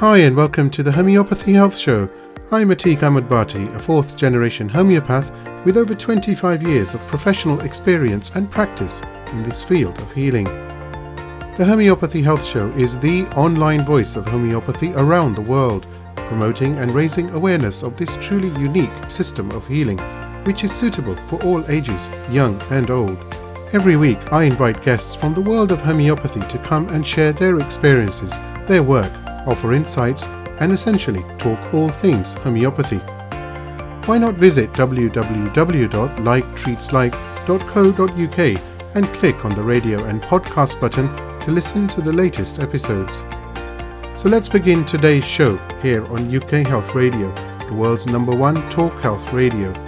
Hi, and welcome to the Homeopathy Health Show. I'm Atiq Ahmad Bhatti, a fourth generation homeopath with over 25 years of professional experience and practice in this field of healing. The Homeopathy Health Show is the online voice of homeopathy around the world, promoting and raising awareness of this truly unique system of healing, which is suitable for all ages, young and old. Every week, I invite guests from the world of homeopathy to come and share their experiences, their work, offer insights, and essentially talk all things homeopathy. Why not visit www.liketreatslike.co.uk and click on the radio and podcast button to listen to the latest episodes. So let's begin today's show here on UK Health Radio, the world's number one talk health radio.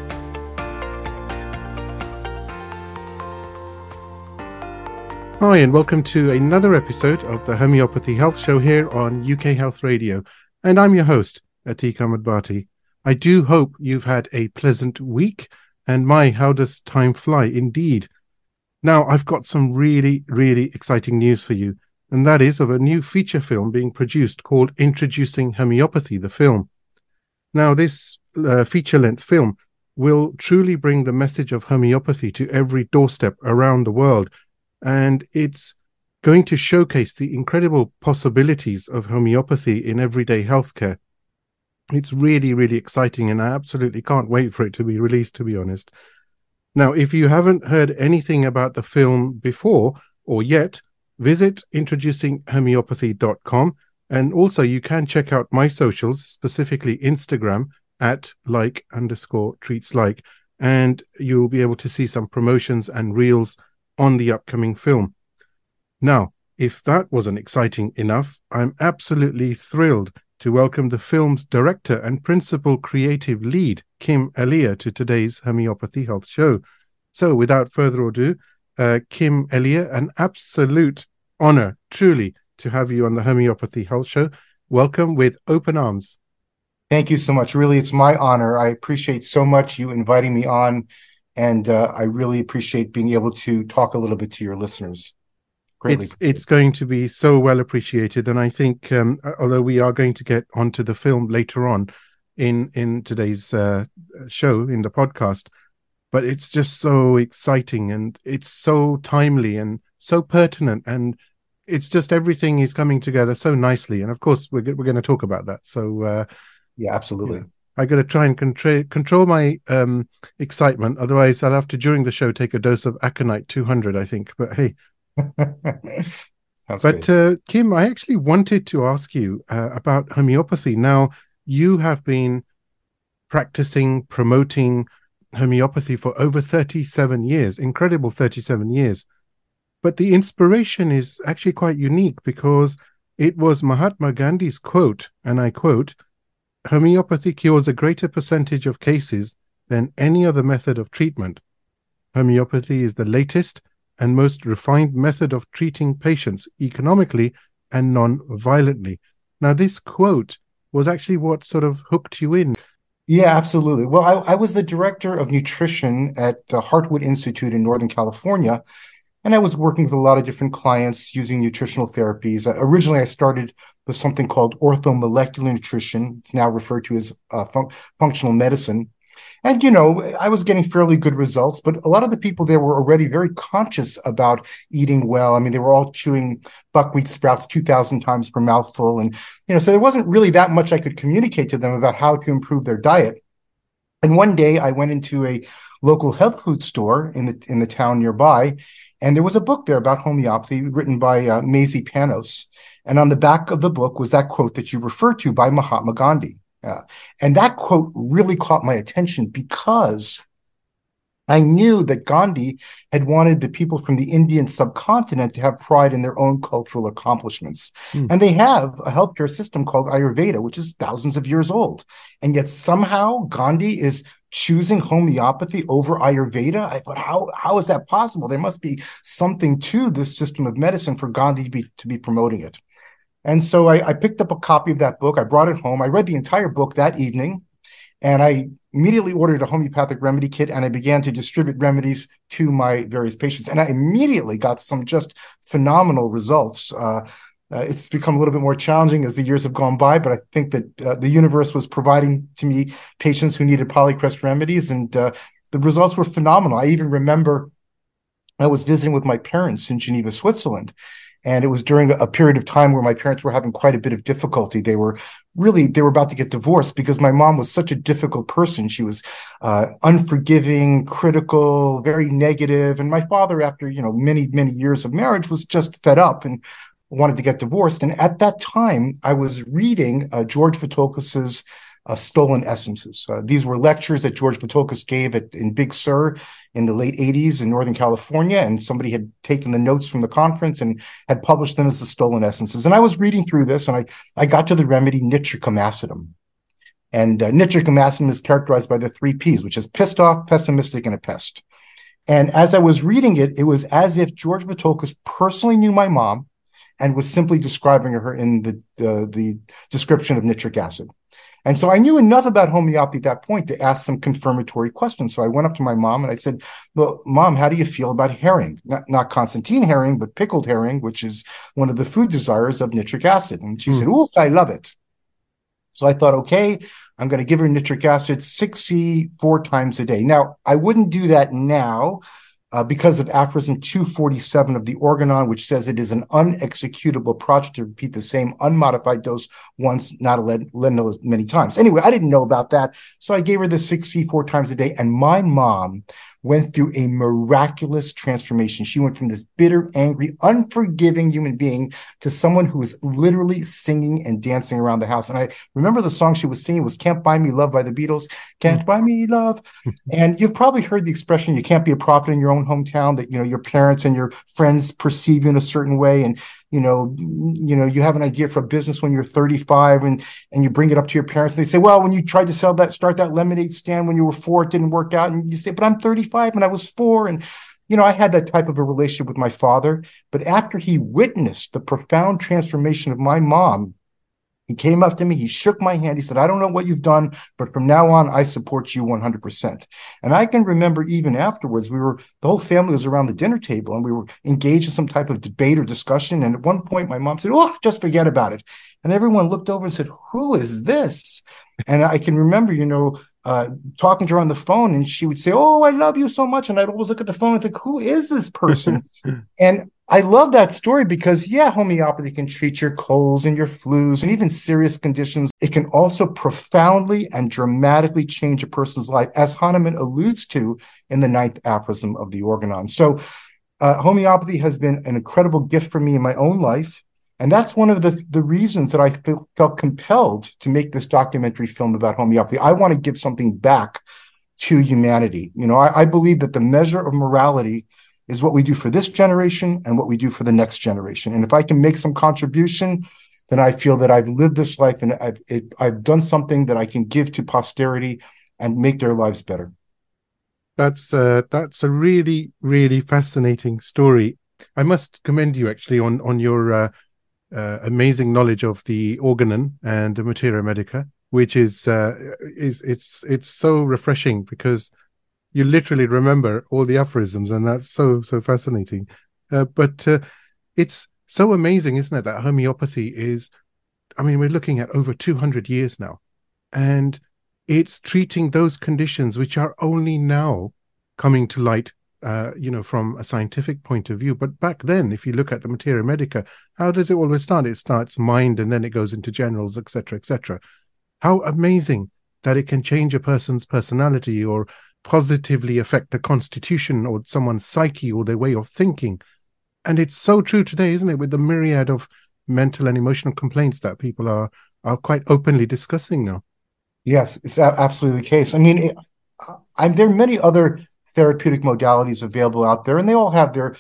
Hi, and welcome to another episode of the Homeopathy Health Show here on UK Health Radio. And I'm your host, Atiq Ahmad Bhatti. I do hope you've had a pleasant week. And my, how does time fly indeed? Now, I've got some really, really exciting news for you, and that is of a new feature film being produced called Introducing Homeopathy, the film. Now, this uh, feature length film will truly bring the message of homeopathy to every doorstep around the world and it's going to showcase the incredible possibilities of homeopathy in everyday healthcare. It's really, really exciting, and I absolutely can't wait for it to be released, to be honest. Now, if you haven't heard anything about the film before or yet, visit introducinghomeopathy.com. And also, you can check out my socials, specifically Instagram at like underscore treats like, and you'll be able to see some promotions and reels on the upcoming film. Now, if that wasn't exciting enough, I'm absolutely thrilled to welcome the film's director and principal creative lead, Kim Elia, to today's Homeopathy Health Show. So, without further ado, uh, Kim Elia, an absolute honor, truly, to have you on the Homeopathy Health Show. Welcome with open arms. Thank you so much. Really, it's my honor. I appreciate so much you inviting me on and uh, I really appreciate being able to talk a little bit to your listeners. Greatly it's it's going to be so well appreciated, and I think um, although we are going to get onto the film later on in in today's uh, show in the podcast, but it's just so exciting and it's so timely and so pertinent and it's just everything is coming together so nicely and of course we're, we're going to talk about that so uh, yeah absolutely yeah. I got to try and control control my um, excitement. Otherwise, I'll have to during the show take a dose of aconite 200. I think, but hey. but uh, Kim, I actually wanted to ask you uh, about homeopathy. Now, you have been practicing, promoting homeopathy for over 37 years, incredible 37 years. But the inspiration is actually quite unique because it was Mahatma Gandhi's quote, and I quote, homeopathy cures a greater percentage of cases than any other method of treatment. Homeopathy is the latest and most refined method of treating patients economically and non violently. Now, this quote was actually what sort of hooked you in. Yeah, absolutely. Well, I, I was the director of nutrition at the Heartwood Institute in Northern California. And I was working with a lot of different clients using nutritional therapies. Uh, originally, I started with something called orthomolecular nutrition. It's now referred to as uh, fun- functional medicine. And, you know, I was getting fairly good results, but a lot of the people there were already very conscious about eating well. I mean, they were all chewing buckwheat sprouts 2,000 times per mouthful. And, you know, so there wasn't really that much I could communicate to them about how to improve their diet. And one day I went into a local health food store in the in the town nearby and there was a book there about homeopathy written by uh, Mazie Panos. And on the back of the book was that quote that you referred to by Mahatma Gandhi. Uh, and that quote really caught my attention because I knew that Gandhi had wanted the people from the Indian subcontinent to have pride in their own cultural accomplishments. Mm. And they have a healthcare system called Ayurveda, which is thousands of years old. And yet somehow Gandhi is choosing homeopathy over Ayurveda. I thought, how, how is that possible? There must be something to this system of medicine for Gandhi to be, to be promoting it. And so I, I picked up a copy of that book. I brought it home. I read the entire book that evening. And I immediately ordered a homeopathic remedy kit and I began to distribute remedies to my various patients. And I immediately got some just phenomenal results. Uh, Uh, it's become a little bit more challenging as the years have gone by, but I think that uh, the universe was providing to me patients who needed polycrest remedies, and uh, the results were phenomenal. I even remember I was visiting with my parents in Geneva, Switzerland, and it was during a period of time where my parents were having quite a bit of difficulty. They were really they were about to get divorced because my mom was such a difficult person. She was uh, unforgiving, critical, very negative, and my father, after you know many many years of marriage, was just fed up and wanted to get divorced. And at that time, I was reading uh, George Vithoulkas's uh, Stolen Essences. Uh, these were lectures that George Vithoulkas gave at, in Big Sur in the late 80s in Northern California, and somebody had taken the notes from the conference and had published them as the Stolen Essences. And I was reading through this, and I, I got to the remedy nitricum acidum. And uh, nitricum acidum is characterized by the three P's, which is pissed off, pessimistic, and a pest. And as I was reading it, it was as if George Vithoulkas personally knew my mom and was simply describing her in the, the, the description of nitric acid. And so I knew enough about homeopathy at that point to ask some confirmatory questions. So I went up to my mom and I said, Well, mom, how do you feel about herring? Not, not Constantine Hering, but pickled herring, which is one of the food desires of nitric acid. And she mm. said, Oh, I love it. So I thought, okay, I'm going to give her nitric acid 6C four times a day. Now, I wouldn't do that now uh, because of aphorism 247 of the Organon, which says it is an unexecutable project to repeat the same unmodified dose once, not a many times. Anyway, I didn't know about that. So I gave her the 6C four times a day. And my mom went through a miraculous transformation. She went from this bitter, angry, unforgiving human being to someone who was literally singing and dancing around the house. And I remember the song she was singing was Can't Buy Me Love by the Beatles. Can't buy me love. and you've probably heard the expression, you can't be a prophet in your own hometown, that, you know, your parents and your friends perceive you in a certain way. And you know, you know, you have an idea for a business when you're 35 and and you bring it up to your parents. And they say, well, when you tried to sell that, start that lemonade stand when you were four, it didn't work out. And you say, but I'm 35 and I was four. And you know, I had that type of a relationship with my father. But after he witnessed the profound transformation of my mom, he came up to me, he shook my hand, he said, I don't know what you've done, but from now on, I support you 100%. And I can remember even afterwards, we were, the whole family was around the dinner table and we were engaged in some type of debate or discussion. And at one point, my mom said, Oh, just forget about it. And everyone looked over and said, Who is this? And I can remember, you know, uh, talking to her on the phone, and she would say, "Oh, I love you so much," and I'd always look at the phone and think, "Who is this person?" and I love that story because, yeah, homeopathy can treat your colds and your flus and even serious conditions. It can also profoundly and dramatically change a person's life, as Hahnemann alludes to in the ninth aphorism of the Organon. So, uh, homeopathy has been an incredible gift for me in my own life. And that's one of the, the reasons that I felt, compelled to make this documentary film about homeopathy. I want to give something back to humanity. You know, I, I believe that the measure of morality is what we do for this generation and what we do for the next generation. And if I can make some contribution, then I feel that I've lived this life and I've it, I've done something that I can give to posterity and make their lives better. That's uh, that's a really really fascinating story. I must commend you actually on on your uh, uh, amazing knowledge of the organon and the materia medica, which is uh, is it's it's so refreshing because you literally remember all the aphorisms, and that's so so fascinating. Uh, but uh, it's so amazing, isn't it, that homeopathy is? I mean, we're looking at over two hundred years now, and it's treating those conditions which are only now coming to light uh, you know, from a scientific point of view. But back then, if you look at the materia medica, how does it always start? It starts mind and then it goes into generals, etc., etc. How amazing that it can change a person's personality or positively affect the constitution or someone's psyche or their way of thinking. And it's so true today, isn't it, with the myriad of mental and emotional complaints that people are are quite openly discussing now. Yes, it's absolutely the case. I mean, it, I, there are many other therapeutic modalities available out there, and they all have their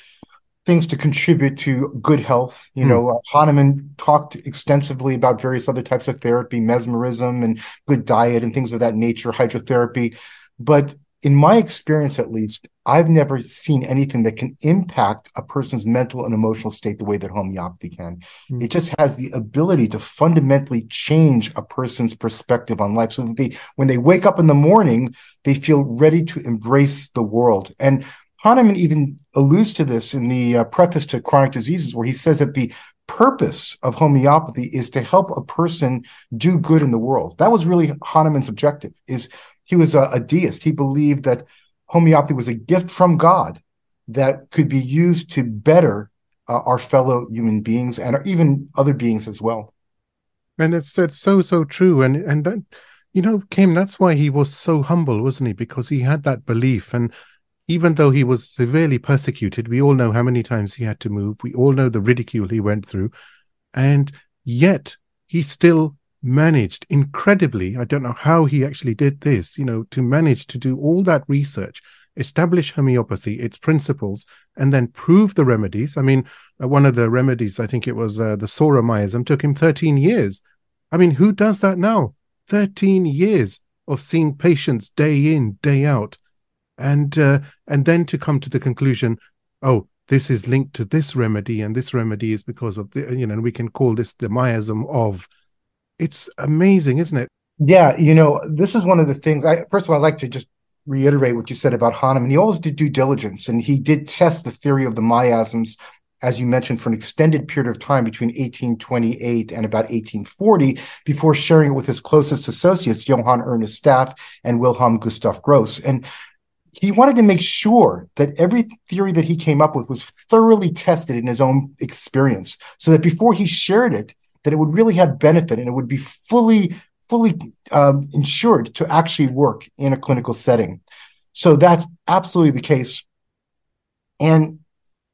things to contribute to good health. You mm. know, uh, Hahnemann talked extensively about various other types of therapy, mesmerism and good diet and things of that nature, hydrotherapy. But in my experience at least i've never seen anything that can impact a person's mental and emotional state the way that homeopathy can mm-hmm. it just has the ability to fundamentally change a person's perspective on life so that they when they wake up in the morning they feel ready to embrace the world and hahnemann even alludes to this in the uh, preface to chronic diseases where he says that the purpose of homeopathy is to help a person do good in the world. That was really Hahnemann's objective. Is he was a, a deist. He believed that homeopathy was a gift from God that could be used to better uh, our fellow human beings and even other beings as well. And it's it's so so true. And and that you know, Kim, that's why he was so humble, wasn't he? Because he had that belief. And even though he was severely persecuted, we all know how many times he had to move. We all know the ridicule he went through. And yet he still managed incredibly. I don't know how he actually did this, you know, to manage to do all that research, establish homeopathy, its principles, and then prove the remedies. I mean, uh, one of the remedies, I think it was uh, the Psora miasm, took him 13 years. I mean, who does that now? 13 years of seeing patients day in, day out. And uh, and then to come to the conclusion, oh, this is linked to this remedy, and this remedy is because of the, you know, and we can call this the miasm of. It's amazing, isn't it? Yeah, you know, this is one of the things. I first of all, I'd like to just reiterate what you said about Hahnemann. He always did due diligence, and he did test the theory of the miasms as you mentioned, for an extended period of time between 1828 and about 1840 before sharing it with his closest associates, Johann Ernest Stapf and Wilhelm Gustav Gross. And he wanted to make sure that every theory that he came up with was thoroughly tested in his own experience so that before he shared it, that it would really have benefit and it would be fully, fully um, insured to actually work in a clinical setting. So that's absolutely the case. And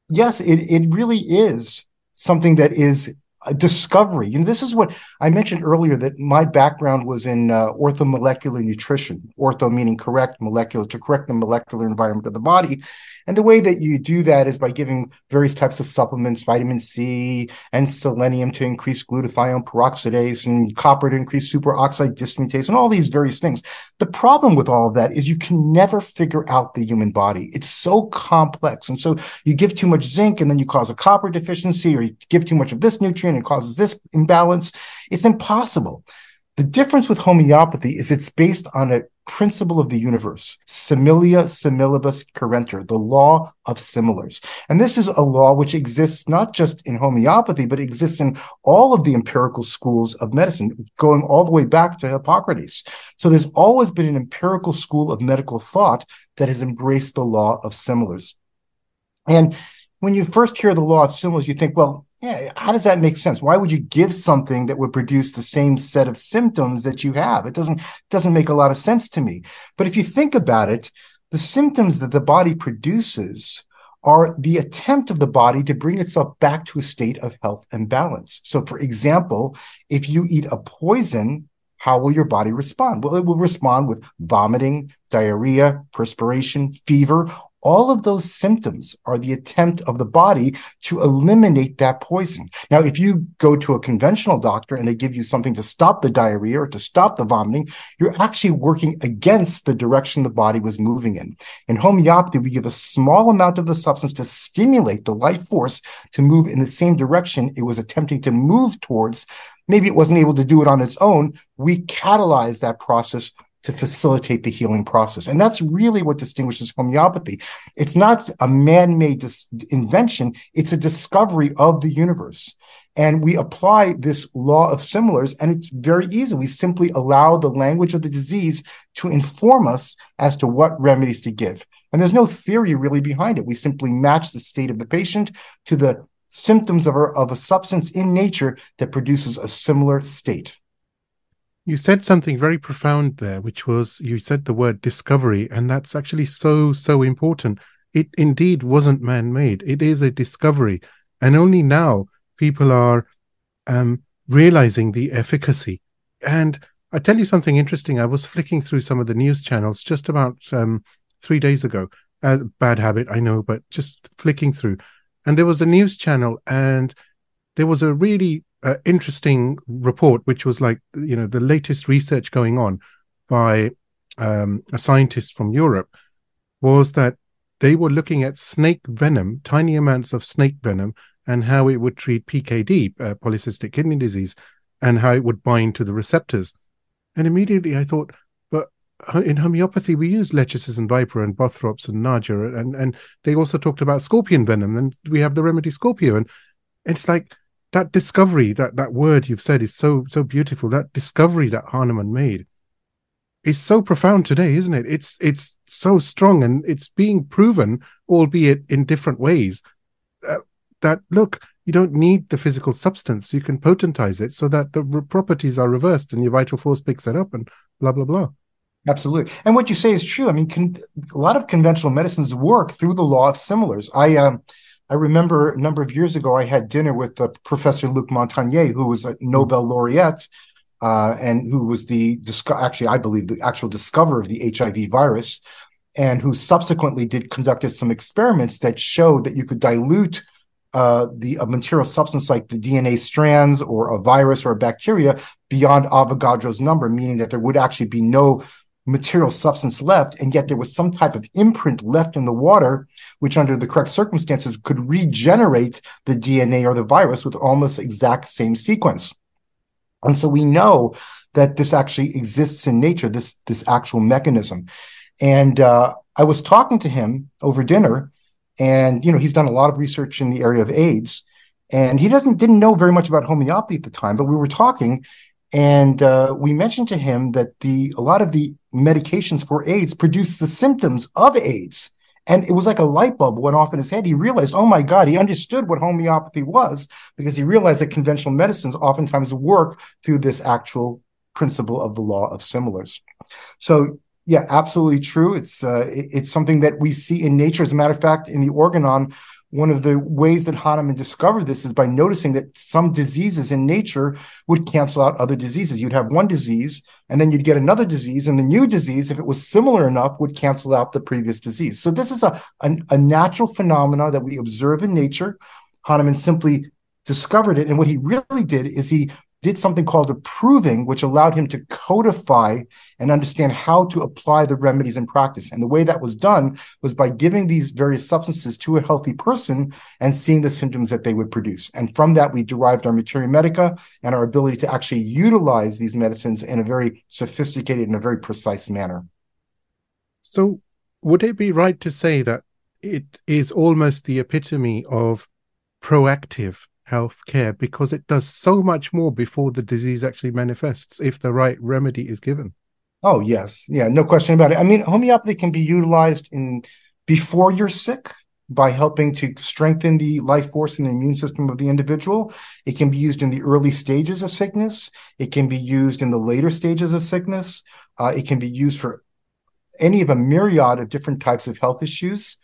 yes, it, it really is something that is discovery. You know, this is what I mentioned earlier that my background was in uh, orthomolecular nutrition, ortho meaning correct, molecular to correct the molecular environment of the body. And the way that you do that is by giving various types of supplements, vitamin C and selenium to increase glutathione peroxidase and copper to increase superoxide dismutase and all these various things. The problem with all of that is you can never figure out the human body. It's so complex. And so you give too much zinc and then you cause a copper deficiency or you give too much of this nutrient and it causes this imbalance. It's impossible. The difference with homeopathy is it's based on a principle of the universe, similia similibus curentur, the law of similars. And this is a law which exists not just in homeopathy, but exists in all of the empirical schools of medicine, going all the way back to Hippocrates. So there's always been an empirical school of medical thought that has embraced the law of similars. And when you first hear the law of similars, you think, well, yeah, how does that make sense? Why would you give something that would produce the same set of symptoms that you have? It doesn't doesn't make a lot of sense to me. But if you think about it, the symptoms that the body produces are the attempt of the body to bring itself back to a state of health and balance. So for example, if you eat a poison, how will your body respond? Well, it will respond with vomiting, diarrhea, perspiration, fever, all of those symptoms are the attempt of the body to eliminate that poison. Now, if you go to a conventional doctor and they give you something to stop the diarrhea or to stop the vomiting, you're actually working against the direction the body was moving in. In homeopathy, we give a small amount of the substance to stimulate the life force to move in the same direction it was attempting to move towards. Maybe it wasn't able to do it on its own. We catalyze that process to facilitate the healing process. And that's really what distinguishes homeopathy. It's not a man made dis- invention, it's a discovery of the universe. And we apply this law of similars, and it's very easy. We simply allow the language of the disease to inform us as to what remedies to give. And there's no theory really behind it. We simply match the state of the patient to the symptoms of, of a substance in nature that produces a similar state. You said something very profound there, which was you said the word discovery, and that's actually so, so important. It indeed wasn't man made, it is a discovery. And only now people are um, realizing the efficacy. And I tell you something interesting. I was flicking through some of the news channels just about um, three days ago. Uh, bad habit, I know, but just flicking through. And there was a news channel, and there was a really uh, interesting report, which was like you know the latest research going on by um, a scientist from Europe, was that they were looking at snake venom, tiny amounts of snake venom, and how it would treat PKD, uh, polycystic kidney disease, and how it would bind to the receptors. And immediately I thought, but in homeopathy we use lachesis and viper and bothrops and naja, and and they also talked about scorpion venom, and we have the remedy scorpio, and it's like that discovery, that that word you've said is so so beautiful. That discovery that Hahnemann made is so profound today, isn't it? It's it's so strong and it's being proven, albeit in different ways. Uh, that look, you don't need the physical substance; you can potentize it so that the re- properties are reversed and your vital force picks it up, and blah blah blah. Absolutely, and what you say is true. I mean, con- a lot of conventional medicines work through the law of similars. I um, I remember a number of years ago, I had dinner with uh, Professor Luc Montagnier, who was a Nobel laureate uh, and who was the actually, I believe, the actual discoverer of the HIV virus, and who subsequently did conducted some experiments that showed that you could dilute uh, the a material substance like the DNA strands or a virus or a bacteria beyond Avogadro's number, meaning that there would actually be no material substance left, and yet there was some type of imprint left in the water, which under the correct circumstances could regenerate the DNA or the virus with almost exact same sequence. And so we know that this actually exists in nature, this, this actual mechanism. And uh, I was talking to him over dinner, and you know, he's done a lot of research in the area of AIDS. And he doesn't didn't know very much about homeopathy at the time, but we were talking, and uh, we mentioned to him that the a lot of the medications for AIDS produce the symptoms of AIDS. And it was like a light bulb went off in his head. He realized, oh my God, he understood what homeopathy was because he realized that conventional medicines oftentimes work through this actual principle of the law of similars. So yeah, absolutely true. It's uh, it's something that we see in nature. As a matter of fact, in the Organon, one of the ways that Hahnemann discovered this is by noticing that some diseases in nature would cancel out other diseases. You'd have one disease, and then you'd get another disease, and the new disease, if it was similar enough, would cancel out the previous disease. So this is a, a, a natural phenomena that we observe in nature. Hahnemann simply discovered it. And what he really did is he did something called approving, which allowed him to codify and understand how to apply the remedies in practice. And the way that was done was by giving these various substances to a healthy person and seeing the symptoms that they would produce. And from that, we derived our materia medica and our ability to actually utilize these medicines in a very sophisticated and a very precise manner. So, would it be right to say that it is almost the epitome of proactive health care because it does so much more before the disease actually manifests if the right remedy is given. Oh yes, yeah, no question about it. I mean, homeopathy can be utilized in before you're sick by helping to strengthen the life force and the immune system of the individual. It can be used in the early stages of sickness. It can be used in the later stages of sickness. Uh, it can be used for any of a myriad of different types of health issues.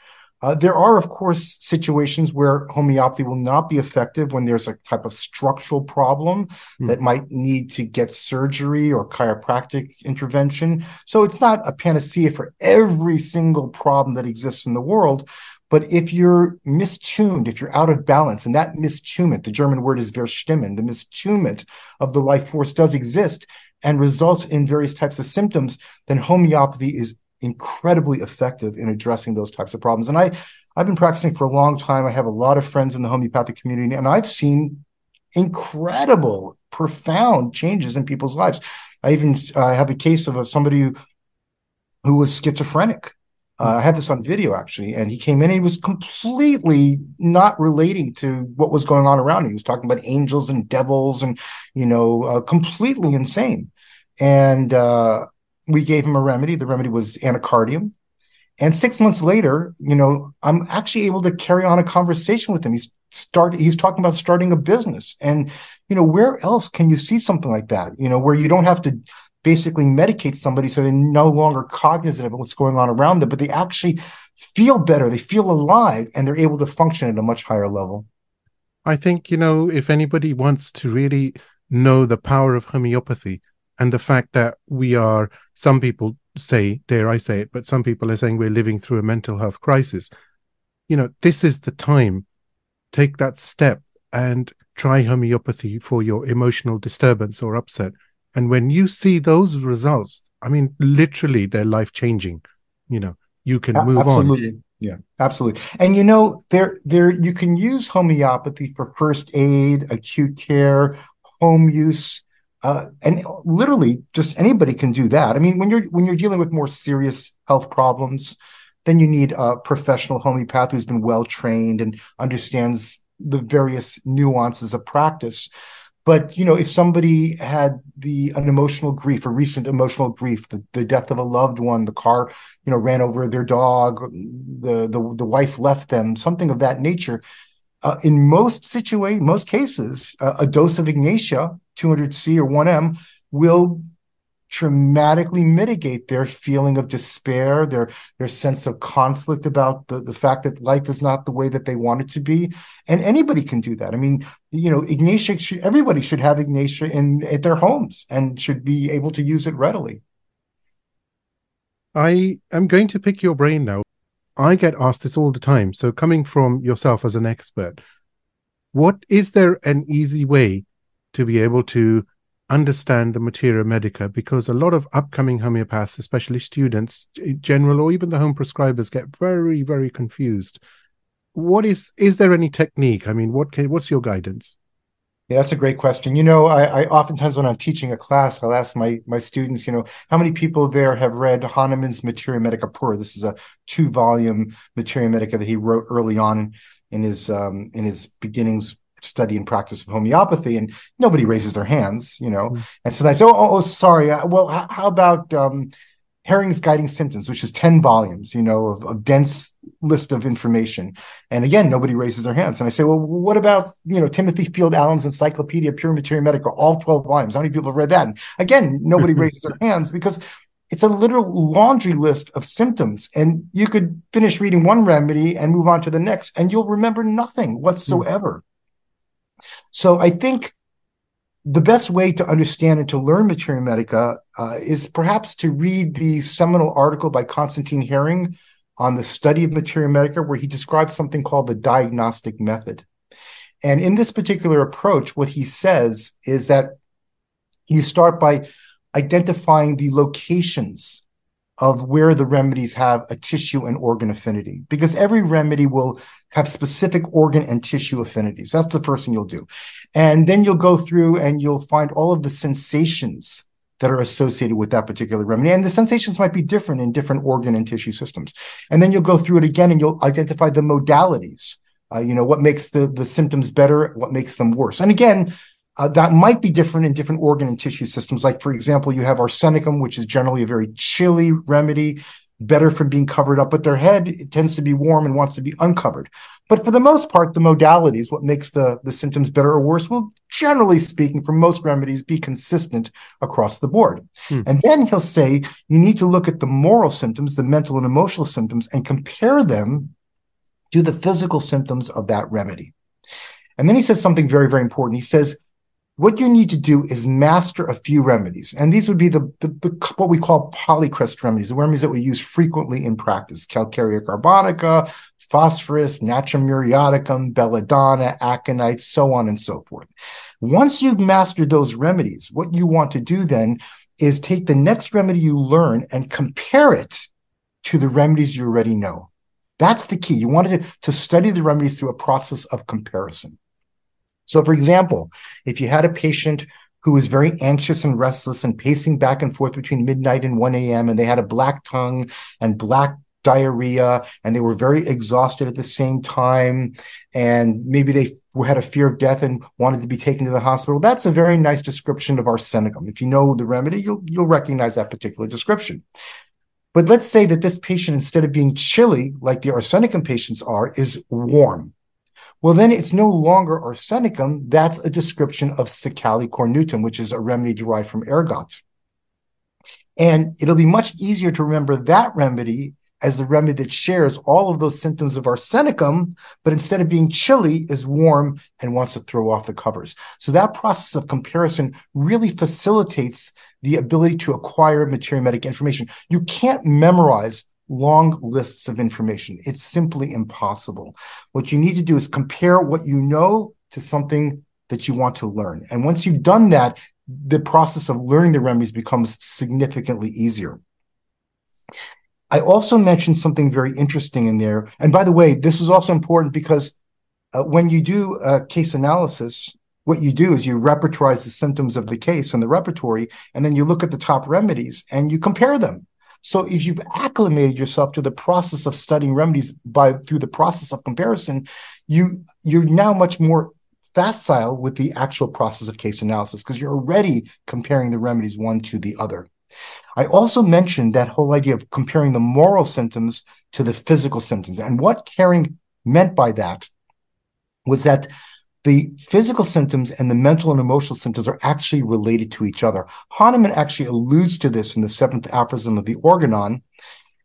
Uh, there are, of course, situations where homeopathy will not be effective when there's a type of structural problem mm. that might need to get surgery or chiropractic intervention. So it's not a panacea for every single problem that exists in the world. But if you're mistuned, if you're out of balance, and that mistunement, the German word is Verstimmen, the mistunement of the life force does exist and results in various types of symptoms, then homeopathy is incredibly effective in addressing those types of problems. And I, I've been practicing for a long time. I have a lot of friends in the homeopathic community, and I've seen incredible, profound changes in people's lives. I even uh, have a case of somebody who, who was schizophrenic. Uh, I had this on video actually, and he came in and he was completely not relating to what was going on around him. He was talking about angels and devils and, you know, uh, completely insane. And uh, we gave him a remedy. The remedy was anacardium. And six months later, you know, I'm actually able to carry on a conversation with him. He's start he's talking about starting a business. And, you know, where else can you see something like that? You know, where you don't have to basically medicate somebody so they're no longer cognizant of what's going on around them, but they actually feel better, they feel alive, and they're able to function at a much higher level. I think, you know, if anybody wants to really know the power of homeopathy, and the fact that we are some people say dare i say it but some people are saying we're living through a mental health crisis. You know this is the time. Take that step and try homeopathy for your emotional disturbance or upset. And when you see those results i mean literally they're life changing you know you can move absolutely. on yeah absolutely. And you know there there you can use homeopathy for first aid acute care home use uh, and literally just anybody can do that. I mean, when you're when you're dealing with more serious health problems, then you need a professional homeopath who's been well trained and understands the various nuances of practice. But you know, if somebody had the an emotional grief, a recent emotional grief, the, the death of a loved one, the car, you know, ran over their dog, the the, the wife left them, something of that nature. Uh, in most situations, most cases, uh, a dose of Ignatia, 200C or 1M, will dramatically mitigate their feeling of despair, their their sense of conflict about the, the fact that life is not the way that they want it to be. And anybody can do that. I mean, you know, Ignatia should everybody should have Ignatia in at their homes and should be able to use it readily. I am going to pick your brain now. I get asked this all the time. So coming from yourself as an expert, what is there an easy way to be able to understand the materia medica because a lot of upcoming homeopaths, especially students, general or even the home prescribers, get very, very confused. What is is there any technique? I mean, what can what's your guidance? Yeah, that's a great question. You know, I, I, oftentimes when I'm teaching a class, I'll ask my my students, you know, how many people there have read Hahnemann's Materia Medica Pura? This is a two volume Materia Medica that he wrote early on in his um, in his beginnings study and practice of homeopathy and nobody raises their hands you know mm. and so i say oh, oh, oh sorry uh, well how about um, Hering's Guiding Symptoms, which is 10 volumes, you know, of, of, dense list of information. And again, nobody raises their hands. And I say, well, what about, you know, Timothy Field Allen's Encyclopedia Pure Materia Medica, all 12 volumes? How many people have read that? And again, nobody raises their hands because it's a literal laundry list of symptoms. And you could finish reading one remedy and move on to the next, and you'll remember nothing whatsoever. So I think the best way to understand and to learn Materia Medica uh, is perhaps to read the seminal article by Constantine Hering on the study of Materia Medica, where he describes something called the diagnostic method. And in this particular approach, what he says is that you start by identifying the locations of where the remedies have a tissue and organ affinity because every remedy will have specific organ and tissue affinities. That's the first thing you'll do. And then you'll go through and you'll find all of the sensations that are associated with that particular remedy. And the sensations might be different in different organ and tissue systems. And then you'll go through it again and you'll identify the modalities. Uh, you know, what makes the, the symptoms better, what makes them worse. And again, uh, that might be different in different organ and tissue systems. Like, for example, you have arsenicum, which is generally a very chilly remedy, better from being covered up, but their head tends to be warm and wants to be uncovered. But for the most part, the modalities, what makes the, the symptoms better or worse, will generally speaking, for most remedies, be consistent across the board. Hmm. And then he'll say you need to look at the moral symptoms, the mental and emotional symptoms, and compare them to the physical symptoms of that remedy. And then he says something very, very important. He says, what you need to do is master a few remedies. And these would be the, the, the what we call polycrest remedies, the remedies that we use frequently in practice. Calcarea carbonica, phosphorus, natrum muriaticum, belladonna, aconite, so on and so forth. Once you've mastered those remedies, what you want to do then is take the next remedy you learn and compare it to the remedies you already know. That's the key. You wanted to, to study the remedies through a process of comparison. So, for example, if you had a patient who was very anxious and restless and pacing back and forth between midnight and 1 a.m., and they had a black tongue and black diarrhea and they were very exhausted at the same time and maybe they had a fear of death and wanted to be taken to the hospital that's a very nice description of arsenicum if you know the remedy you'll you'll recognize that particular description but let's say that this patient instead of being chilly like the arsenicum patients are is warm well, then it's no longer arsenicum. That's a description of Secale cornutum, which is a remedy derived from ergot. And it'll be much easier to remember that remedy as the remedy that shares all of those symptoms of arsenicum, but instead of being chilly, is warm and wants to throw off the covers. So that process of comparison really facilitates the ability to acquire materia medica information. You can't memorize long lists of information. It's simply impossible. What you need to do is compare what you know to something that you want to learn. And once you've done that, the process of learning the remedies becomes significantly easier. I also mentioned something very interesting in there. And by the way, this is also important because uh, when you do a case analysis, what you do is you repertorize the symptoms of the case in the repertory, and then you look at the top remedies and you compare them So if you've acclimated yourself to the process of studying remedies by through the process of comparison, you you're now much more facile with the actual process of case analysis because you're already comparing the remedies one to the other. I also mentioned that whole idea of comparing the moral symptoms to the physical symptoms. And what Hering meant by that was that the physical symptoms and the mental and emotional symptoms are actually related to each other. Hahnemann actually alludes to this in the seventh aphorism of the Organon,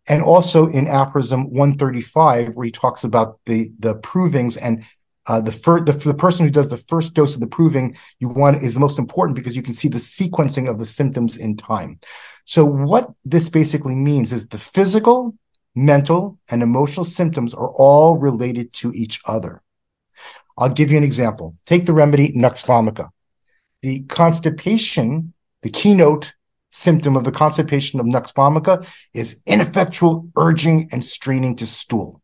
and also in aphorism 135, where he talks about the, the provings and uh, the, fir- the, the person who does the first dose of the proving you want is the most important because you can see the sequencing of the symptoms in time. So what this basically means is the physical, mental, and emotional symptoms are all related to each other. I'll give you an example. Take the remedy Nux vomica. The constipation, the keynote symptom of the constipation of Nux vomica is ineffectual urging and straining to stool.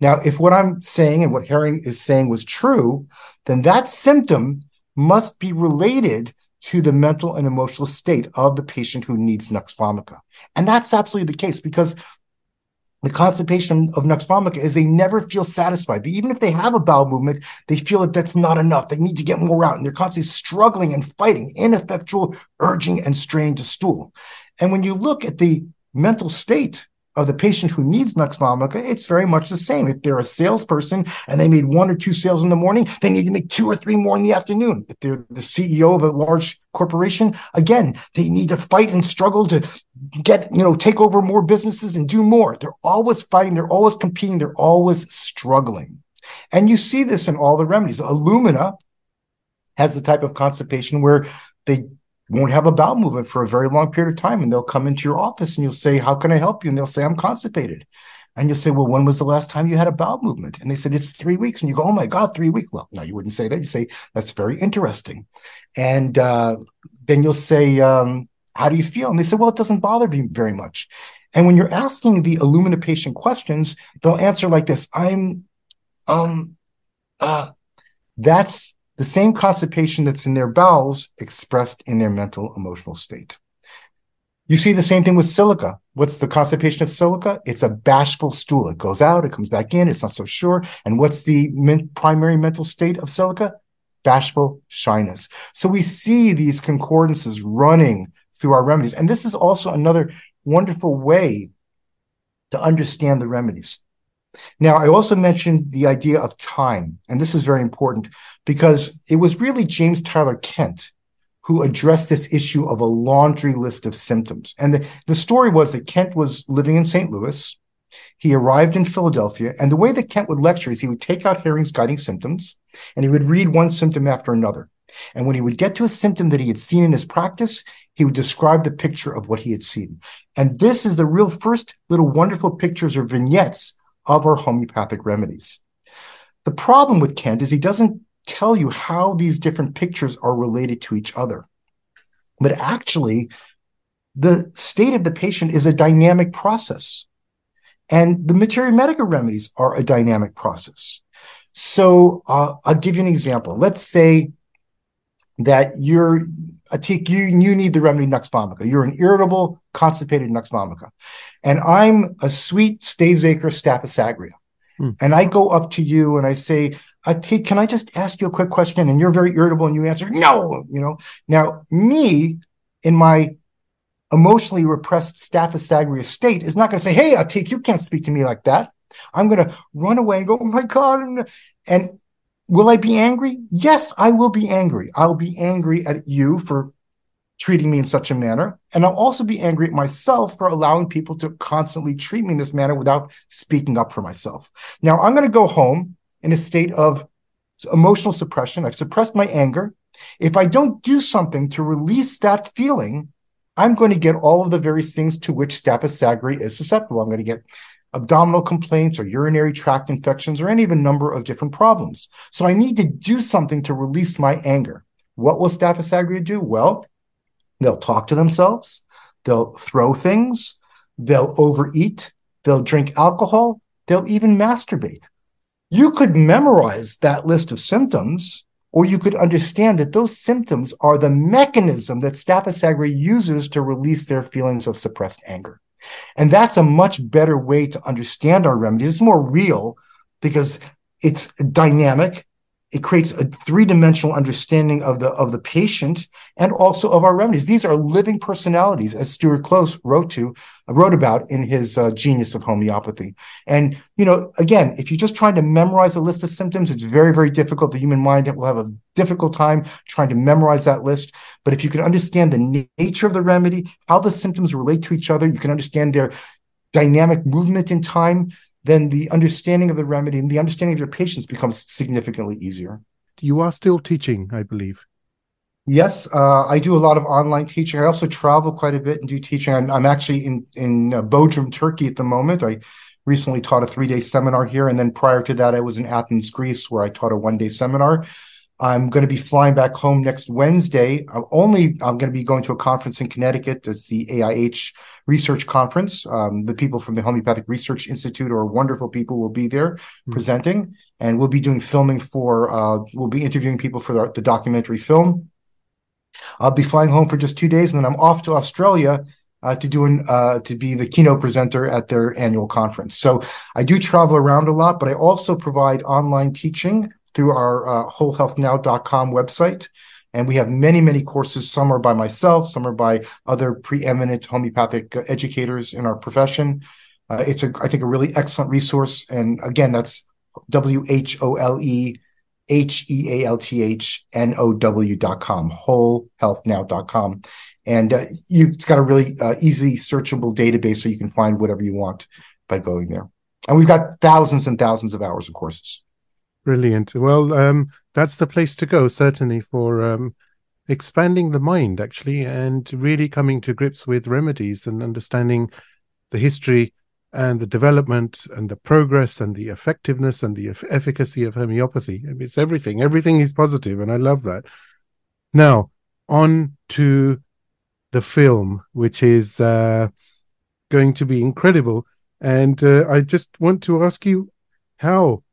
Now, if what I'm saying and what Hering is saying was true, then that symptom must be related to the mental and emotional state of the patient who needs Nux vomica. And that's absolutely the case because the constipation of Nux vomica is they never feel satisfied. Even if they have a bowel movement, they feel that that's not enough. They need to get more out, and they're constantly struggling and fighting, ineffectual urging and straining to stool. And when you look at the mental state of the patient who needs Nux vomica, it's very much the same. If they're a salesperson and they made one or two sales in the morning, they need to make two or three more in the afternoon. If they're the CEO of a large corporation, again, they need to fight and struggle to get, you know, take over more businesses and do more. They're always fighting. They're always competing. They're always struggling. And you see this in all the remedies. Alumina has the type of constipation where they won't have a bowel movement for a very long period of time. And they'll come into your office and you'll say, How can I help you? And they'll say, I'm constipated. And you'll say, Well, when was the last time you had a bowel movement? And they said, It's three weeks. And you go, Oh my God, three weeks. Well, no, you wouldn't say that. You say, That's very interesting. And uh, then you'll say, um, How do you feel? And they say, Well, it doesn't bother me very much. And when you're asking the Alumina patient questions, they'll answer like this I'm, um, uh, that's the same constipation that's in their bowels expressed in their mental emotional state. You see the same thing with silica. What's the constipation of silica? It's a bashful stool. It goes out, it comes back in, it's not so sure. And what's the min- primary mental state of silica? Bashful shyness. So we see these concordances running through our remedies. And this is also another wonderful way to understand the remedies. Now, I also mentioned the idea of time, and this is very important because it was really James Tyler Kent who addressed this issue of a laundry list of symptoms. And the, the story was that Kent was living in St. Louis. He arrived in Philadelphia, and the way that Kent would lecture is he would take out Hering's guiding symptoms and he would read one symptom after another. And when he would get to a symptom that he had seen in his practice, he would describe the picture of what he had seen. And this is the real first little wonderful pictures or vignettes of our homeopathic remedies. The problem with Kent is he doesn't tell you how these different pictures are related to each other. But actually, the state of the patient is a dynamic process. And the materia medica remedies are a dynamic process. So uh, I'll give you an example. Let's say that you're Atiq, you, you need the remedy Nux vomica. You're an irritable, constipated Nux vomica. And I'm a sweet Stavesacre aureus. Hmm. And I go up to you and I say, Atiq, can I just ask you a quick question? And you're very irritable and you answer, no, you know. Now, me in my emotionally repressed aureus state is not going to say, hey, Atiq, you can't speak to me like that. I'm going to run away and go, oh my God. And Will I be angry? Yes, I will be angry. I'll be angry at you for treating me in such a manner. And I'll also be angry at myself for allowing people to constantly treat me in this manner without speaking up for myself. Now, I'm going to go home in a state of emotional suppression. I've suppressed my anger. If I don't do something to release that feeling, I'm going to get all of the various things to which aureus is susceptible. I'm going to get abdominal complaints or urinary tract infections or any a number of different problems. So I need to do something to release my anger. What will aureus do? Well, they'll talk to themselves, they'll throw things, they'll overeat, they'll drink alcohol, they'll even masturbate. You could memorize that list of symptoms, or you could understand that those symptoms are the mechanism that aureus uses to release their feelings of suppressed anger. And that's a much better way to understand our remedies. It's more real because it's dynamic it creates a three-dimensional understanding of the of the patient and also of our remedies. These are living personalities, as Stuart Close wrote to wrote about in his uh, Genius of Homeopathy. And you know, again, if you're just trying to memorize a list of symptoms, it's very very difficult. The human mind will have a difficult time trying to memorize that list. But if you can understand the nature of the remedy, how the symptoms relate to each other, you can understand their dynamic movement in time then the understanding of the remedy and the understanding of your patients becomes significantly easier. You are still teaching, I believe. Yes, uh, I do a lot of online teaching. I also travel quite a bit and do teaching. I'm, I'm actually in in uh, Bodrum, Turkey at the moment. I recently taught a three day seminar here, and then prior to that, I was in Athens, Greece, where I taught a one day seminar. I'm going to be flying back home next Wednesday. I'm only I'm going to be going to a conference in Connecticut. It's the AIH Research Conference. Um, the people from the Homeopathic Research Institute or wonderful people will be there mm-hmm. presenting, and we'll be doing filming for. Uh, we'll be interviewing people for the, the documentary film. I'll be flying home for just two days, and then I'm off to Australia uh, to do an, uh, to be the keynote presenter at their annual conference. So I do travel around a lot, but I also provide online teaching through our uh, wholehealthnow.com website. And we have many, many courses. Some are by myself, some are by other preeminent homeopathic educators in our profession. Uh, it's a, I think, a really excellent resource. And again, that's W H O L E H E A L T H N O W dot com, wholehealthnow.com. And uh, you, it's got a really uh, easy searchable database so you can find whatever you want by going there. And we've got thousands and thousands of hours of courses. Brilliant. Well, um, that's the place to go, certainly, for um, expanding the mind, actually, and really coming to grips with remedies and understanding the history and the development and the progress and the effectiveness and the efficacy of homeopathy. It's everything. Everything is positive, and I love that. Now, on to the film, which is uh, going to be incredible. And uh, I just want to ask you how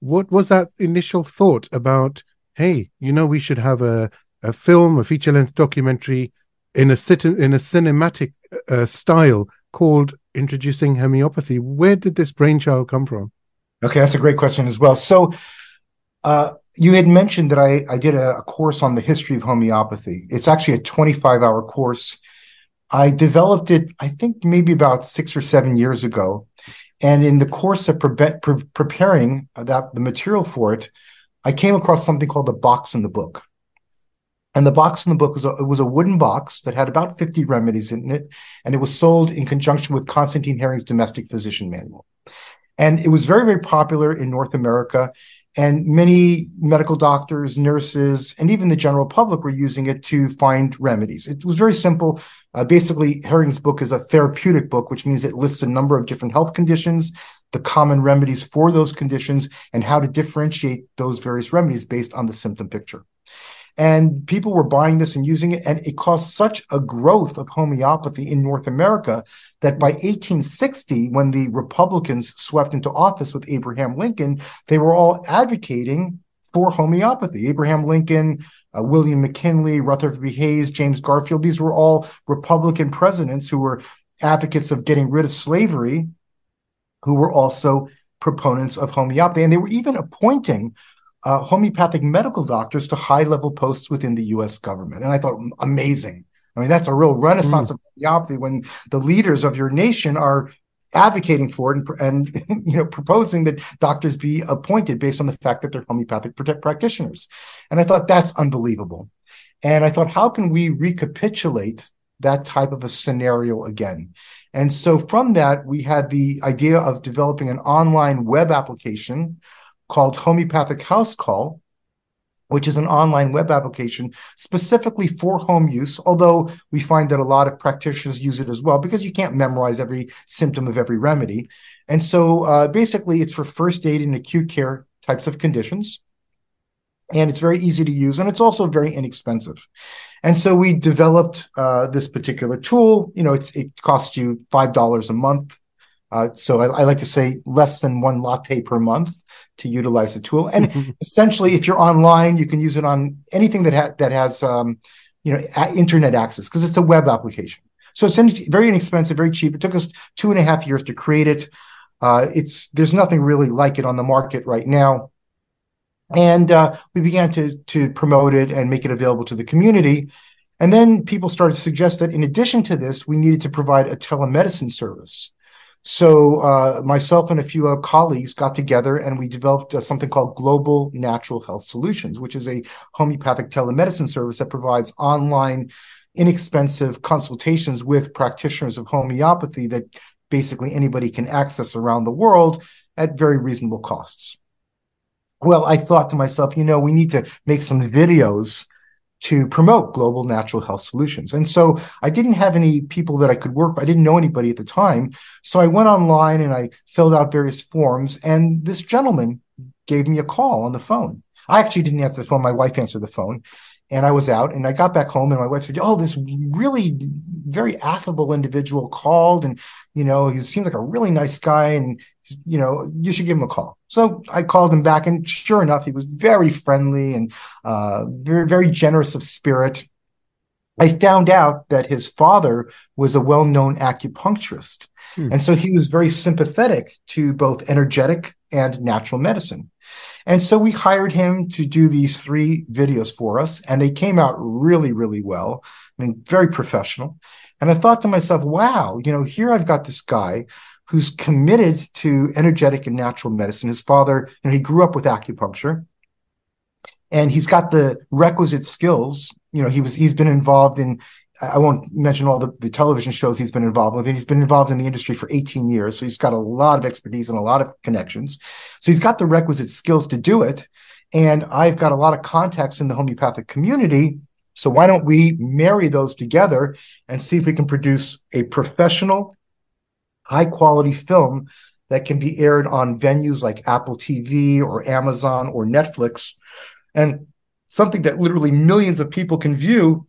what was that initial thought about? Hey, you know, we should have a a film, a feature length documentary in a cit- in a cinematic uh, style called Introducing Homeopathy. Where did this brainchild come from? Okay, that's a great question as well. So, uh, you had mentioned that I, I did a, a, course on the history of homeopathy. It's actually a 25 hour course. I developed it, I think, maybe about six or seven years ago. And in the course of pre- pre- preparing that the material for it, I came across something called the box in the book. And the box in the book was a, was a wooden box that had about 50 remedies in it, and it was sold in conjunction with Constantine Hering's Domestic Physician Manual. And it was very, very popular in North America. And many medical doctors, nurses, and even the general public were using it to find remedies. It was very simple. Uh, basically, Hering's book is a therapeutic book, which means it lists a number of different health conditions, the common remedies for those conditions, and how to differentiate those various remedies based on the symptom picture. And people were buying this and using it. And it caused such a growth of homeopathy in North America that by 1860, when the Republicans swept into office with Abraham Lincoln, they were all advocating for homeopathy. Abraham Lincoln, uh, William McKinley, Rutherford B. Hayes, James Garfield, these were all Republican presidents who were advocates of getting rid of slavery, who were also proponents of homeopathy. And they were even appointing uh, homeopathic medical doctors to high level posts within the US government. And I thought, amazing. I mean, that's a real renaissance mm. of homeopathy when the leaders of your nation are advocating for it and, and, you know proposing that doctors be appointed based on the fact that they're homeopathic practitioners and i thought that's unbelievable and i thought how can we recapitulate that type of a scenario again and so from that we had the idea of developing an online web application called Homeopathic House Call, which is an online web application specifically for home use, although we find that a lot of practitioners use it as well because you can't memorize every symptom of every remedy. And so uh, basically, it's for first aid and acute care types of conditions. And it's very easy to use, and it's also very inexpensive. And so we developed uh, this particular tool. You know, it's it costs you five dollars a month uh, so I, I, like to say less than one latte per month to utilize the tool. And essentially, if you're online, you can use it on anything that ha- that has um, you know a- internet access because it's a web application. So it's in, very inexpensive, very cheap. It took us two and a half years to create it. Uh, it's there's nothing really like it on the market right now. And uh, we began to to promote it and make it available to the community. And then people started to suggest that in addition to this, we needed to provide a telemedicine service. So uh, myself and a few colleagues got together and we developed uh, something called Global Natural Health Solutions, which is a homeopathic telemedicine service that provides online, inexpensive consultations with practitioners of homeopathy that basically anybody can access around the world at very reasonable costs. Well, I thought to myself, you know, we need to make some videos to promote global natural health solutions. And so I didn't have any people that I could work with. I didn't know anybody at the time. So I went online and I filled out various forms and this gentleman gave me a call on the phone. I actually didn't answer the phone. My wife answered the phone and I was out and I got back home and my wife said, Oh, this really very affable individual called and, you know, he seemed like a really nice guy and, you know, you should give him a call. So I called him back and sure enough, he was very friendly and, uh, very, very generous of spirit. I found out that his father was a well-known acupuncturist. Hmm. And so he was very sympathetic to both energetic and natural medicine. And so we hired him to do these three videos for us, and they came out really, really well. I mean, very professional. And I thought to myself, wow, you know, here I've got this guy who's committed to energetic and natural medicine. His father, you know, he grew up with acupuncture and he's got the requisite skills. You know, he was, he's been involved in I won't mention all the, the television shows he's been involved with. He's been involved in the industry for 18 years. So he's got a lot of expertise and a lot of connections. So he's got the requisite skills to do it. And I've got a lot of contacts in the homeopathic community. So why don't we marry those together and see if we can produce a professional, high quality film that can be aired on venues like Apple TV or Amazon or Netflix and something that literally millions of people can view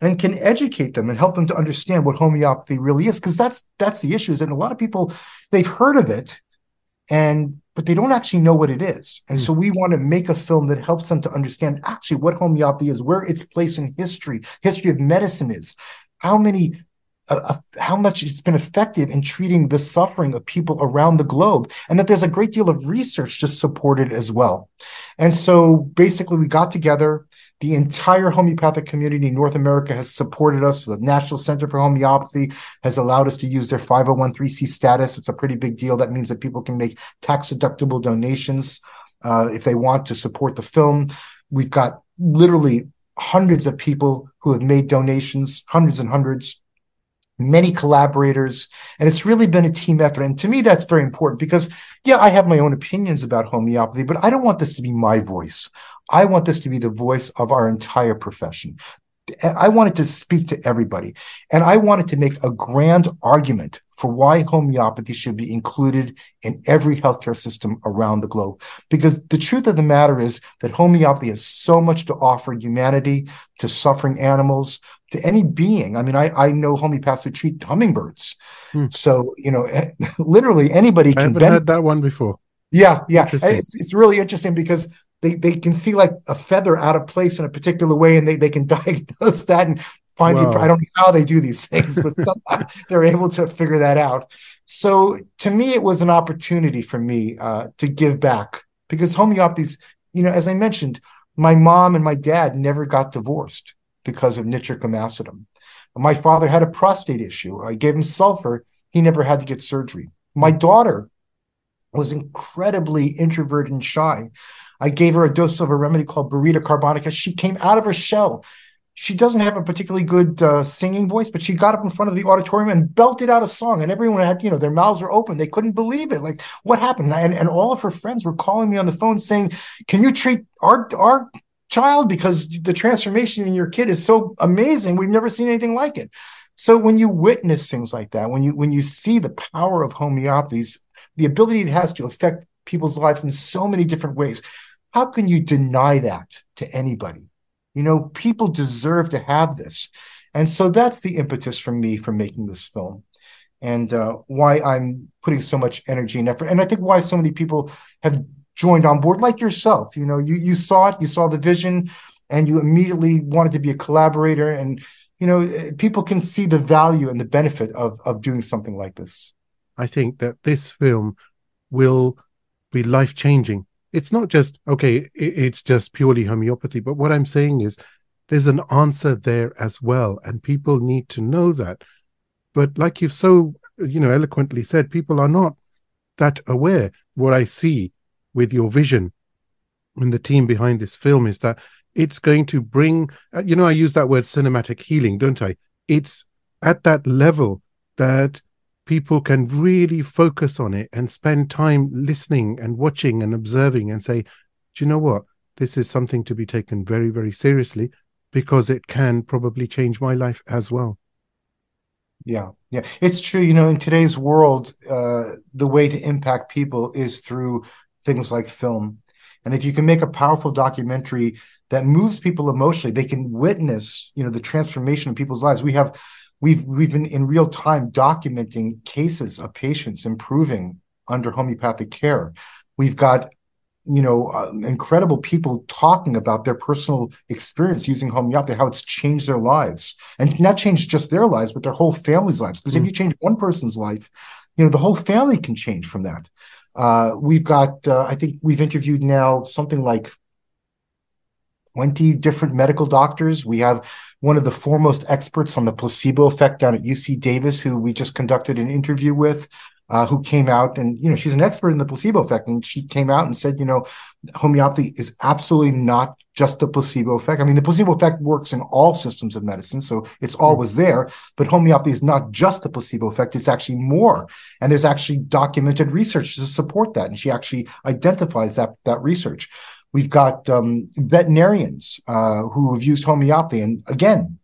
and can educate them and help them to understand what homeopathy really is because that's that's the issue is that a lot of people they've heard of it and but they don't actually know what it is and mm. so we want to make a film that helps them to understand actually what homeopathy is where its place in history history of medicine is how many uh, uh, how much it's been effective in treating the suffering of people around the globe and that there's a great deal of research to support it as well and so basically we got together the entire homeopathic community in North America has supported us. The National Center for Homeopathy has allowed us to use their 501c status. It's a pretty big deal. That means that people can make tax deductible donations uh, if they want to support the film. We've got literally hundreds of people who have made donations, hundreds and hundreds many collaborators, and it's really been a team effort. And to me, that's very important because, yeah, I have my own opinions about homeopathy, but I don't want this to be my voice. I want this to be the voice of our entire profession. I wanted to speak to everybody, and I wanted to make a grand argument for why homeopathy should be included in every healthcare system around the globe. Because the truth of the matter is that homeopathy has so much to offer humanity, to suffering animals, to any being. I mean, I, I know homeopaths who treat hummingbirds. Hmm. So, you know, literally anybody can. I haven't benefit. had that one before. Yeah, yeah. It's, it's really interesting because they, they can see like a feather out of place in a particular way and they, they can diagnose that and find the, I don't know how they do these things, but somehow they're able to figure that out. So to me, it was an opportunity for me uh, to give back because homeopathy's, you know, as I mentioned, my mom and my dad never got divorced because of nitric acidum. My father had a prostate issue. I gave him sulfur. He never had to get surgery. My daughter was incredibly introverted and shy. I gave her a dose of a remedy called Baryta carbonica. She came out of her shell. She doesn't have a particularly good uh, singing voice, but she got up in front of the auditorium and belted out a song, and everyone had, you know, their mouths were open. They couldn't believe it. Like, what happened? And, and all of her friends were calling me on the phone saying, "Can you treat our our child because the transformation in your kid is so amazing. We've never seen anything like it." So when you witness things like that, when you when you see the power of homeopathy, the ability it has to affect people's lives in so many different ways, how can you deny that to anybody? You know, people deserve to have this. And so that's the impetus for me for making this film and uh, why I'm putting so much energy and effort. And I think why so many people have joined on board, like yourself. You know, you, you saw it, you saw the vision, and you immediately wanted to be a collaborator. And you know, people can see the value and the benefit of of doing something like this. I think that this film will be life changing. It's not just okay, it's just purely homeopathy, but what I'm saying is there's an answer there as well, and people need to know that. But like you've so you know eloquently said, people are not that aware. What I see with your vision and the team behind this film is that it's going to bring uh, you know i use that word cinematic healing don't i it's at that level that people can really focus on it and spend time listening and watching and observing and say do you know what? This is something to be taken very very seriously because it can probably change my life as well. Yeah yeah. It's true you know in today's world uh the way to impact people is through things like film. And if you can make a powerful documentary that moves people emotionally, they can witness, you know, the transformation of people's lives. We have we've we've been in real time documenting cases of patients improving under homeopathic care. We've got you know uh, incredible people talking about their personal experience using homeopathy how it's changed their lives and not changed just their lives but their whole family's lives because mm. if you change one person's life you know the whole family can change from that uh, we've got, uh, I think we've interviewed now something like 20 different medical doctors. We have one of the foremost experts on the placebo effect down at UC Davis, who we just conducted an interview with uh, who came out and, you know, she's an expert in the placebo effect. And she came out and said, you know, homeopathy is absolutely not just the placebo effect. I mean, the placebo effect works in all systems of medicine. So it's always there, but homeopathy is not just the placebo effect. It's actually more. And there's actually documented research to support that. And she actually identifies that, that research. We've got um, veterinarians uh, who have used homeopathy. And again,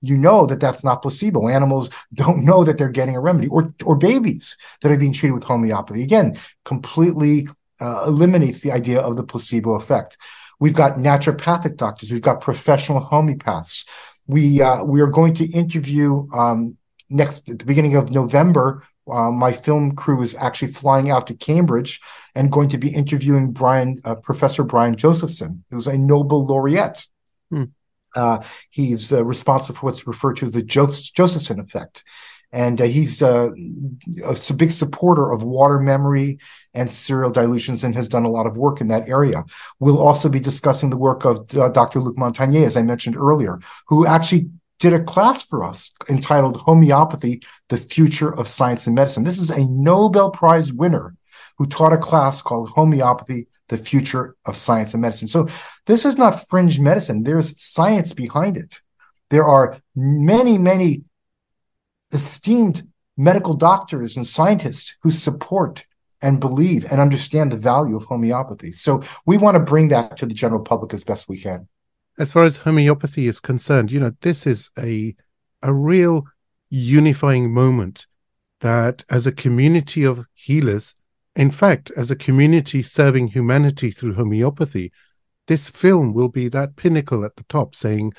you know that that's not placebo. Animals don't know that they're getting a remedy, or or babies that are being treated with homeopathy. Again, completely uh, eliminates the idea of the placebo effect. We've got naturopathic doctors. We've got professional homeopaths. We uh, we are going to interview um, next at the beginning of November. Uh, my film crew is actually flying out to Cambridge and going to be interviewing Brian, uh, Professor Brian Josephson, who's a Nobel laureate. Hmm. Uh, he's uh, responsible for what's referred to as the Josephson effect. And uh, he's uh, a big supporter of water memory and serial dilutions and has done a lot of work in that area. We'll also be discussing the work of uh, Dr. Luc Montagnier, as I mentioned earlier, who actually did a class for us entitled Homeopathy, the Future of Science and Medicine. This is a Nobel Prize winner who taught a class called Homeopathy, the Future of Science and Medicine. So this is not fringe medicine. There's science behind it. There are many, many esteemed medical doctors and scientists who support and believe and understand the value of homeopathy. So we want to bring that to the general public as best we can. As far as homeopathy is concerned, you know, this is a a real unifying moment that as a community of healers in fact, as a community serving humanity through homeopathy, this film will be that pinnacle at the top saying,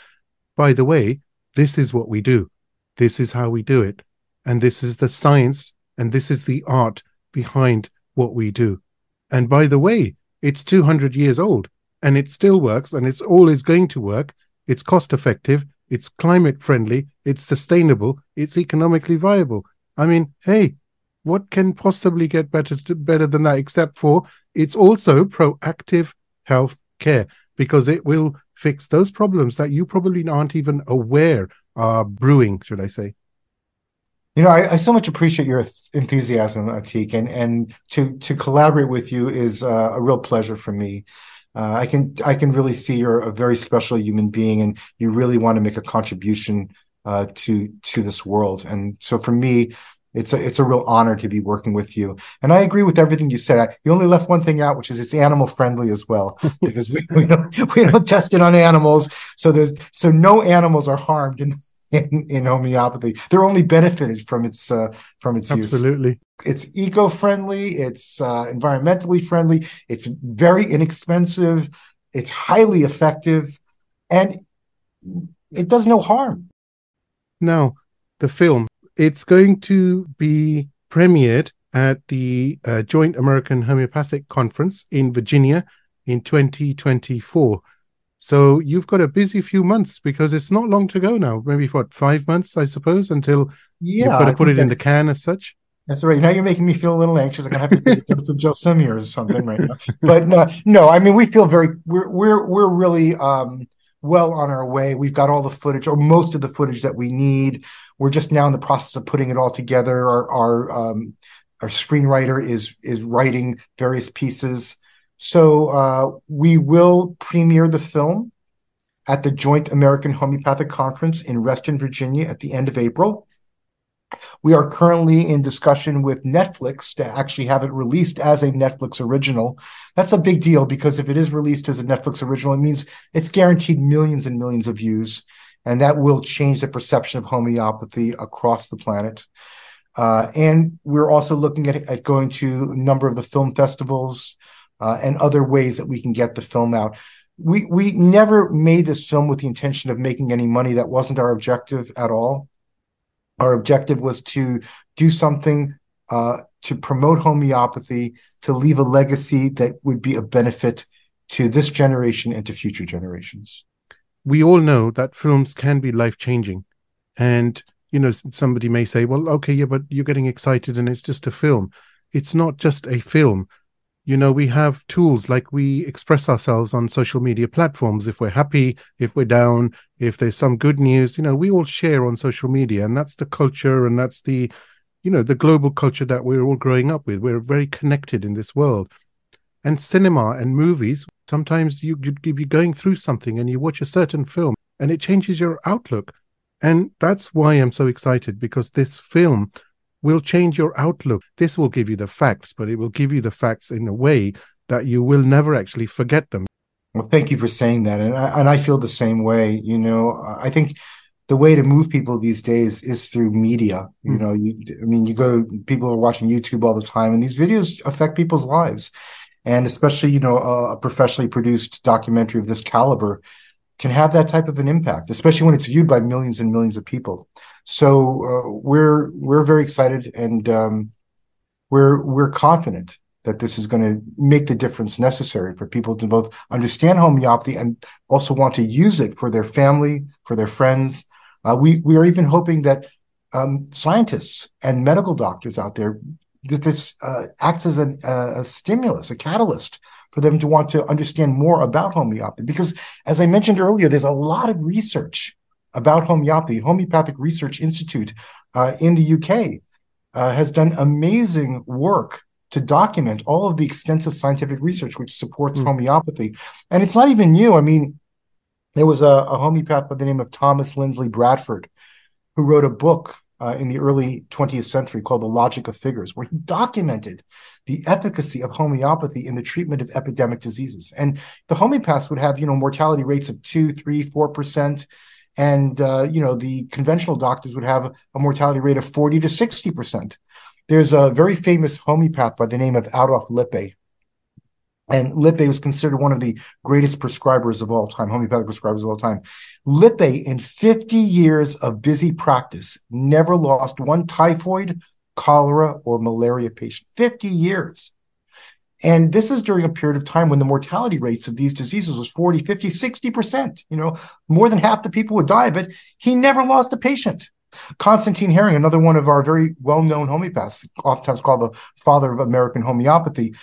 by the way, this is what we do. This is how we do it. And this is the science and this is the art behind what we do. And by the way, it's 200 years old and it still works and it's always going to work. It's cost effective. It's climate friendly. It's sustainable. It's economically viable. I mean, hey, what can possibly get better to, better than that except for it's also proactive health care because it will fix those problems that you probably aren't even aware are brewing should i say you know i, I so much appreciate your enthusiasm Atiq and and to to collaborate with you is uh, a real pleasure for me uh, I can I can really see you're a very special human being, and you really want to make a contribution uh, to to this world. And so, for me, it's a it's a real honor to be working with you. And I agree with everything you said. I, you only left one thing out, which is it's animal friendly as well, because we, we don't we don't test it on animals. So there's so no animals are harmed in in, in homeopathy. They're only benefited from its uh, from its Absolutely. use. Absolutely. It's eco-friendly, it's uh, environmentally friendly, it's very inexpensive, it's highly effective, and it does no harm. Now, the film it's going to be premiered at the uh, Joint American Homeopathic Conference in Virginia in 2024. So you've got a busy few months because it's not long to go now. Maybe what five months, I suppose, until yeah, you've got to put it in the can as such. That's right. Now you're making me feel a little anxious. I'm gonna have to a dose of Gelsemium or something right now. But no, no. I mean, we feel very. We're we're we're really um, well on our way. We've got all the footage, or most of the footage that we need. We're just now in the process of putting it all together. Our our um, our screenwriter is is writing various pieces. So uh, we will premiere the film at the Joint American Homeopathic Conference in Reston, Virginia at the end of April. We are currently in discussion with Netflix to actually have it released as a Netflix original. That's a big deal because if it is released as a Netflix original, it means it's guaranteed millions and millions of views. And that will change the perception of homeopathy across the planet. Uh, and we're also looking at, at going to a number of the film festivals, uh, and other ways that we can get the film out. We we never made this film with the intention of making any money. That wasn't our objective at all. Our objective was to do something uh, to promote homeopathy, to leave a legacy that would be a benefit to this generation and to future generations. We all know that films can be life changing, and you know somebody may say, "Well, okay, yeah, but you're getting excited, and it's just a film." It's not just a film you know we have tools like we express ourselves on social media platforms. If we're happy if we're down if there's some good news you know we all share on social media and that's the culture and that's the you know the global culture that we're all growing up with. We're very connected in this world. And cinema and movies sometimes you you'd be going through something and you watch a certain film and it changes your outlook. And that's why i'm so excited because this film will change your outlook. This will give you the facts, but it will give you the facts in a way that you will never actually forget them. Well, thank you for saying that. And I, and I feel the same way. You know, I think the way to move people these days is through media. You mm. know, you, I mean, you go, people are watching YouTube all the time, and these videos affect people's lives. And especially, you know, a professionally produced documentary of this caliber can have that type of an impact, especially when it's viewed by millions and millions of people. So uh, we're we're very excited and um, we're we're confident that this is going to make the difference necessary for people to both understand homeopathy and also want to use it for their family, for their friends. Uh, we we are even hoping that um, scientists and medical doctors out there that this uh, acts as a, a stimulus, a catalyst for them to want to understand more about homeopathy. Because as I mentioned earlier, there's a lot of research about homeopathy. Homeopathic Research Institute uh, in the UK uh, has done amazing work to document all of the extensive scientific research which supports mm. homeopathy. And it's not even new. I mean, there was a, a homeopath by the name of Thomas Lindsley Bradford who wrote a book uh, in the early 20th century called The Logic of Figures, where he documented the efficacy of homeopathy in the treatment of epidemic diseases. And the homeopaths would have, you know, mortality rates of two, three, four percent. And, uh, you know, the conventional doctors would have a mortality rate of 40 to 60 percent. There's a very famous homeopath by the name of Adolf Lippe, and Lippe was considered one of the greatest prescribers of all time, homeopathic prescribers of all time. Lippe, in 50 years of busy practice, never lost one typhoid, cholera, or malaria patient. 50 years. And this is during a period of time when the mortality rates of these diseases was 40, 50, 60%. You know, more than half the people would die, but he never lost a patient. Constantine Hering, another one of our very well-known homeopaths, oftentimes called the father of American homeopathy,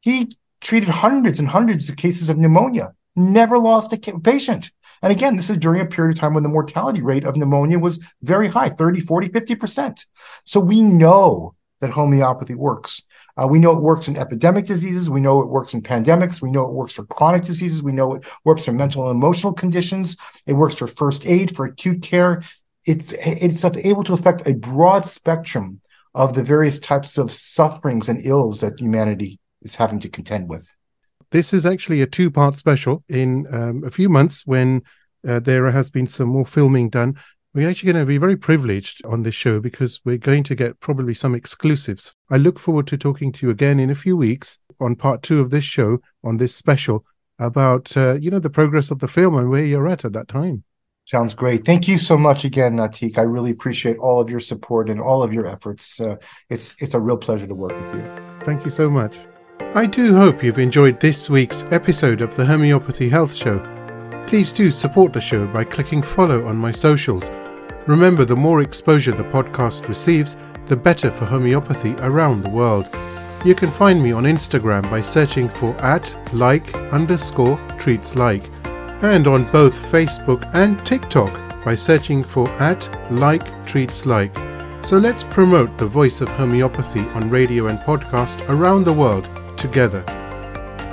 he treated hundreds and hundreds of cases of pneumonia, never lost a patient. And again, this is during a period of time when the mortality rate of pneumonia was very high 30, 40, 50%. So we know that homeopathy works. Uh, we know it works in epidemic diseases. We know it works in pandemics. We know it works for chronic diseases. We know it works for mental and emotional conditions. It works for first aid, for acute care. It's, it's able to affect a broad spectrum of the various types of sufferings and ills that humanity is having to contend with. This is actually a two part special in um, a few months when uh, there has been some more filming done. We're actually going to be very privileged on this show because we're going to get probably some exclusives. I look forward to talking to you again in a few weeks on part two of this show, on this special, about uh, you know the progress of the film and where you're at at that time. Sounds great. Thank you so much again, Atiq. I really appreciate all of your support and all of your efforts. Uh, it's it's a real pleasure to work with you. Thank you so much. I do hope you've enjoyed this week's episode of the Homeopathy Health Show. Please do support the show by clicking follow on my socials. Remember, the more exposure the podcast receives, the better for homeopathy around the world. You can find me on Instagram by searching for at like underscore treats like, and on both Facebook and TikTok by searching for at like treats like. So let's promote the voice of homeopathy on radio and podcast around the world together.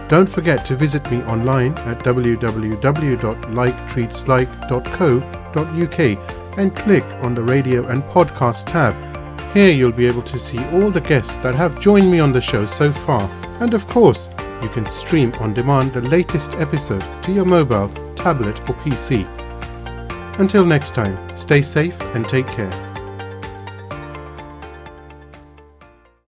Don't forget to visit me online at www.liketreatslike.co.uk and click on the radio and podcast tab. Here you'll be able to see all the guests that have joined me on the show so far, and of course, you can stream on demand the latest episode to your mobile, tablet, or PC. Until next time, stay safe and take care.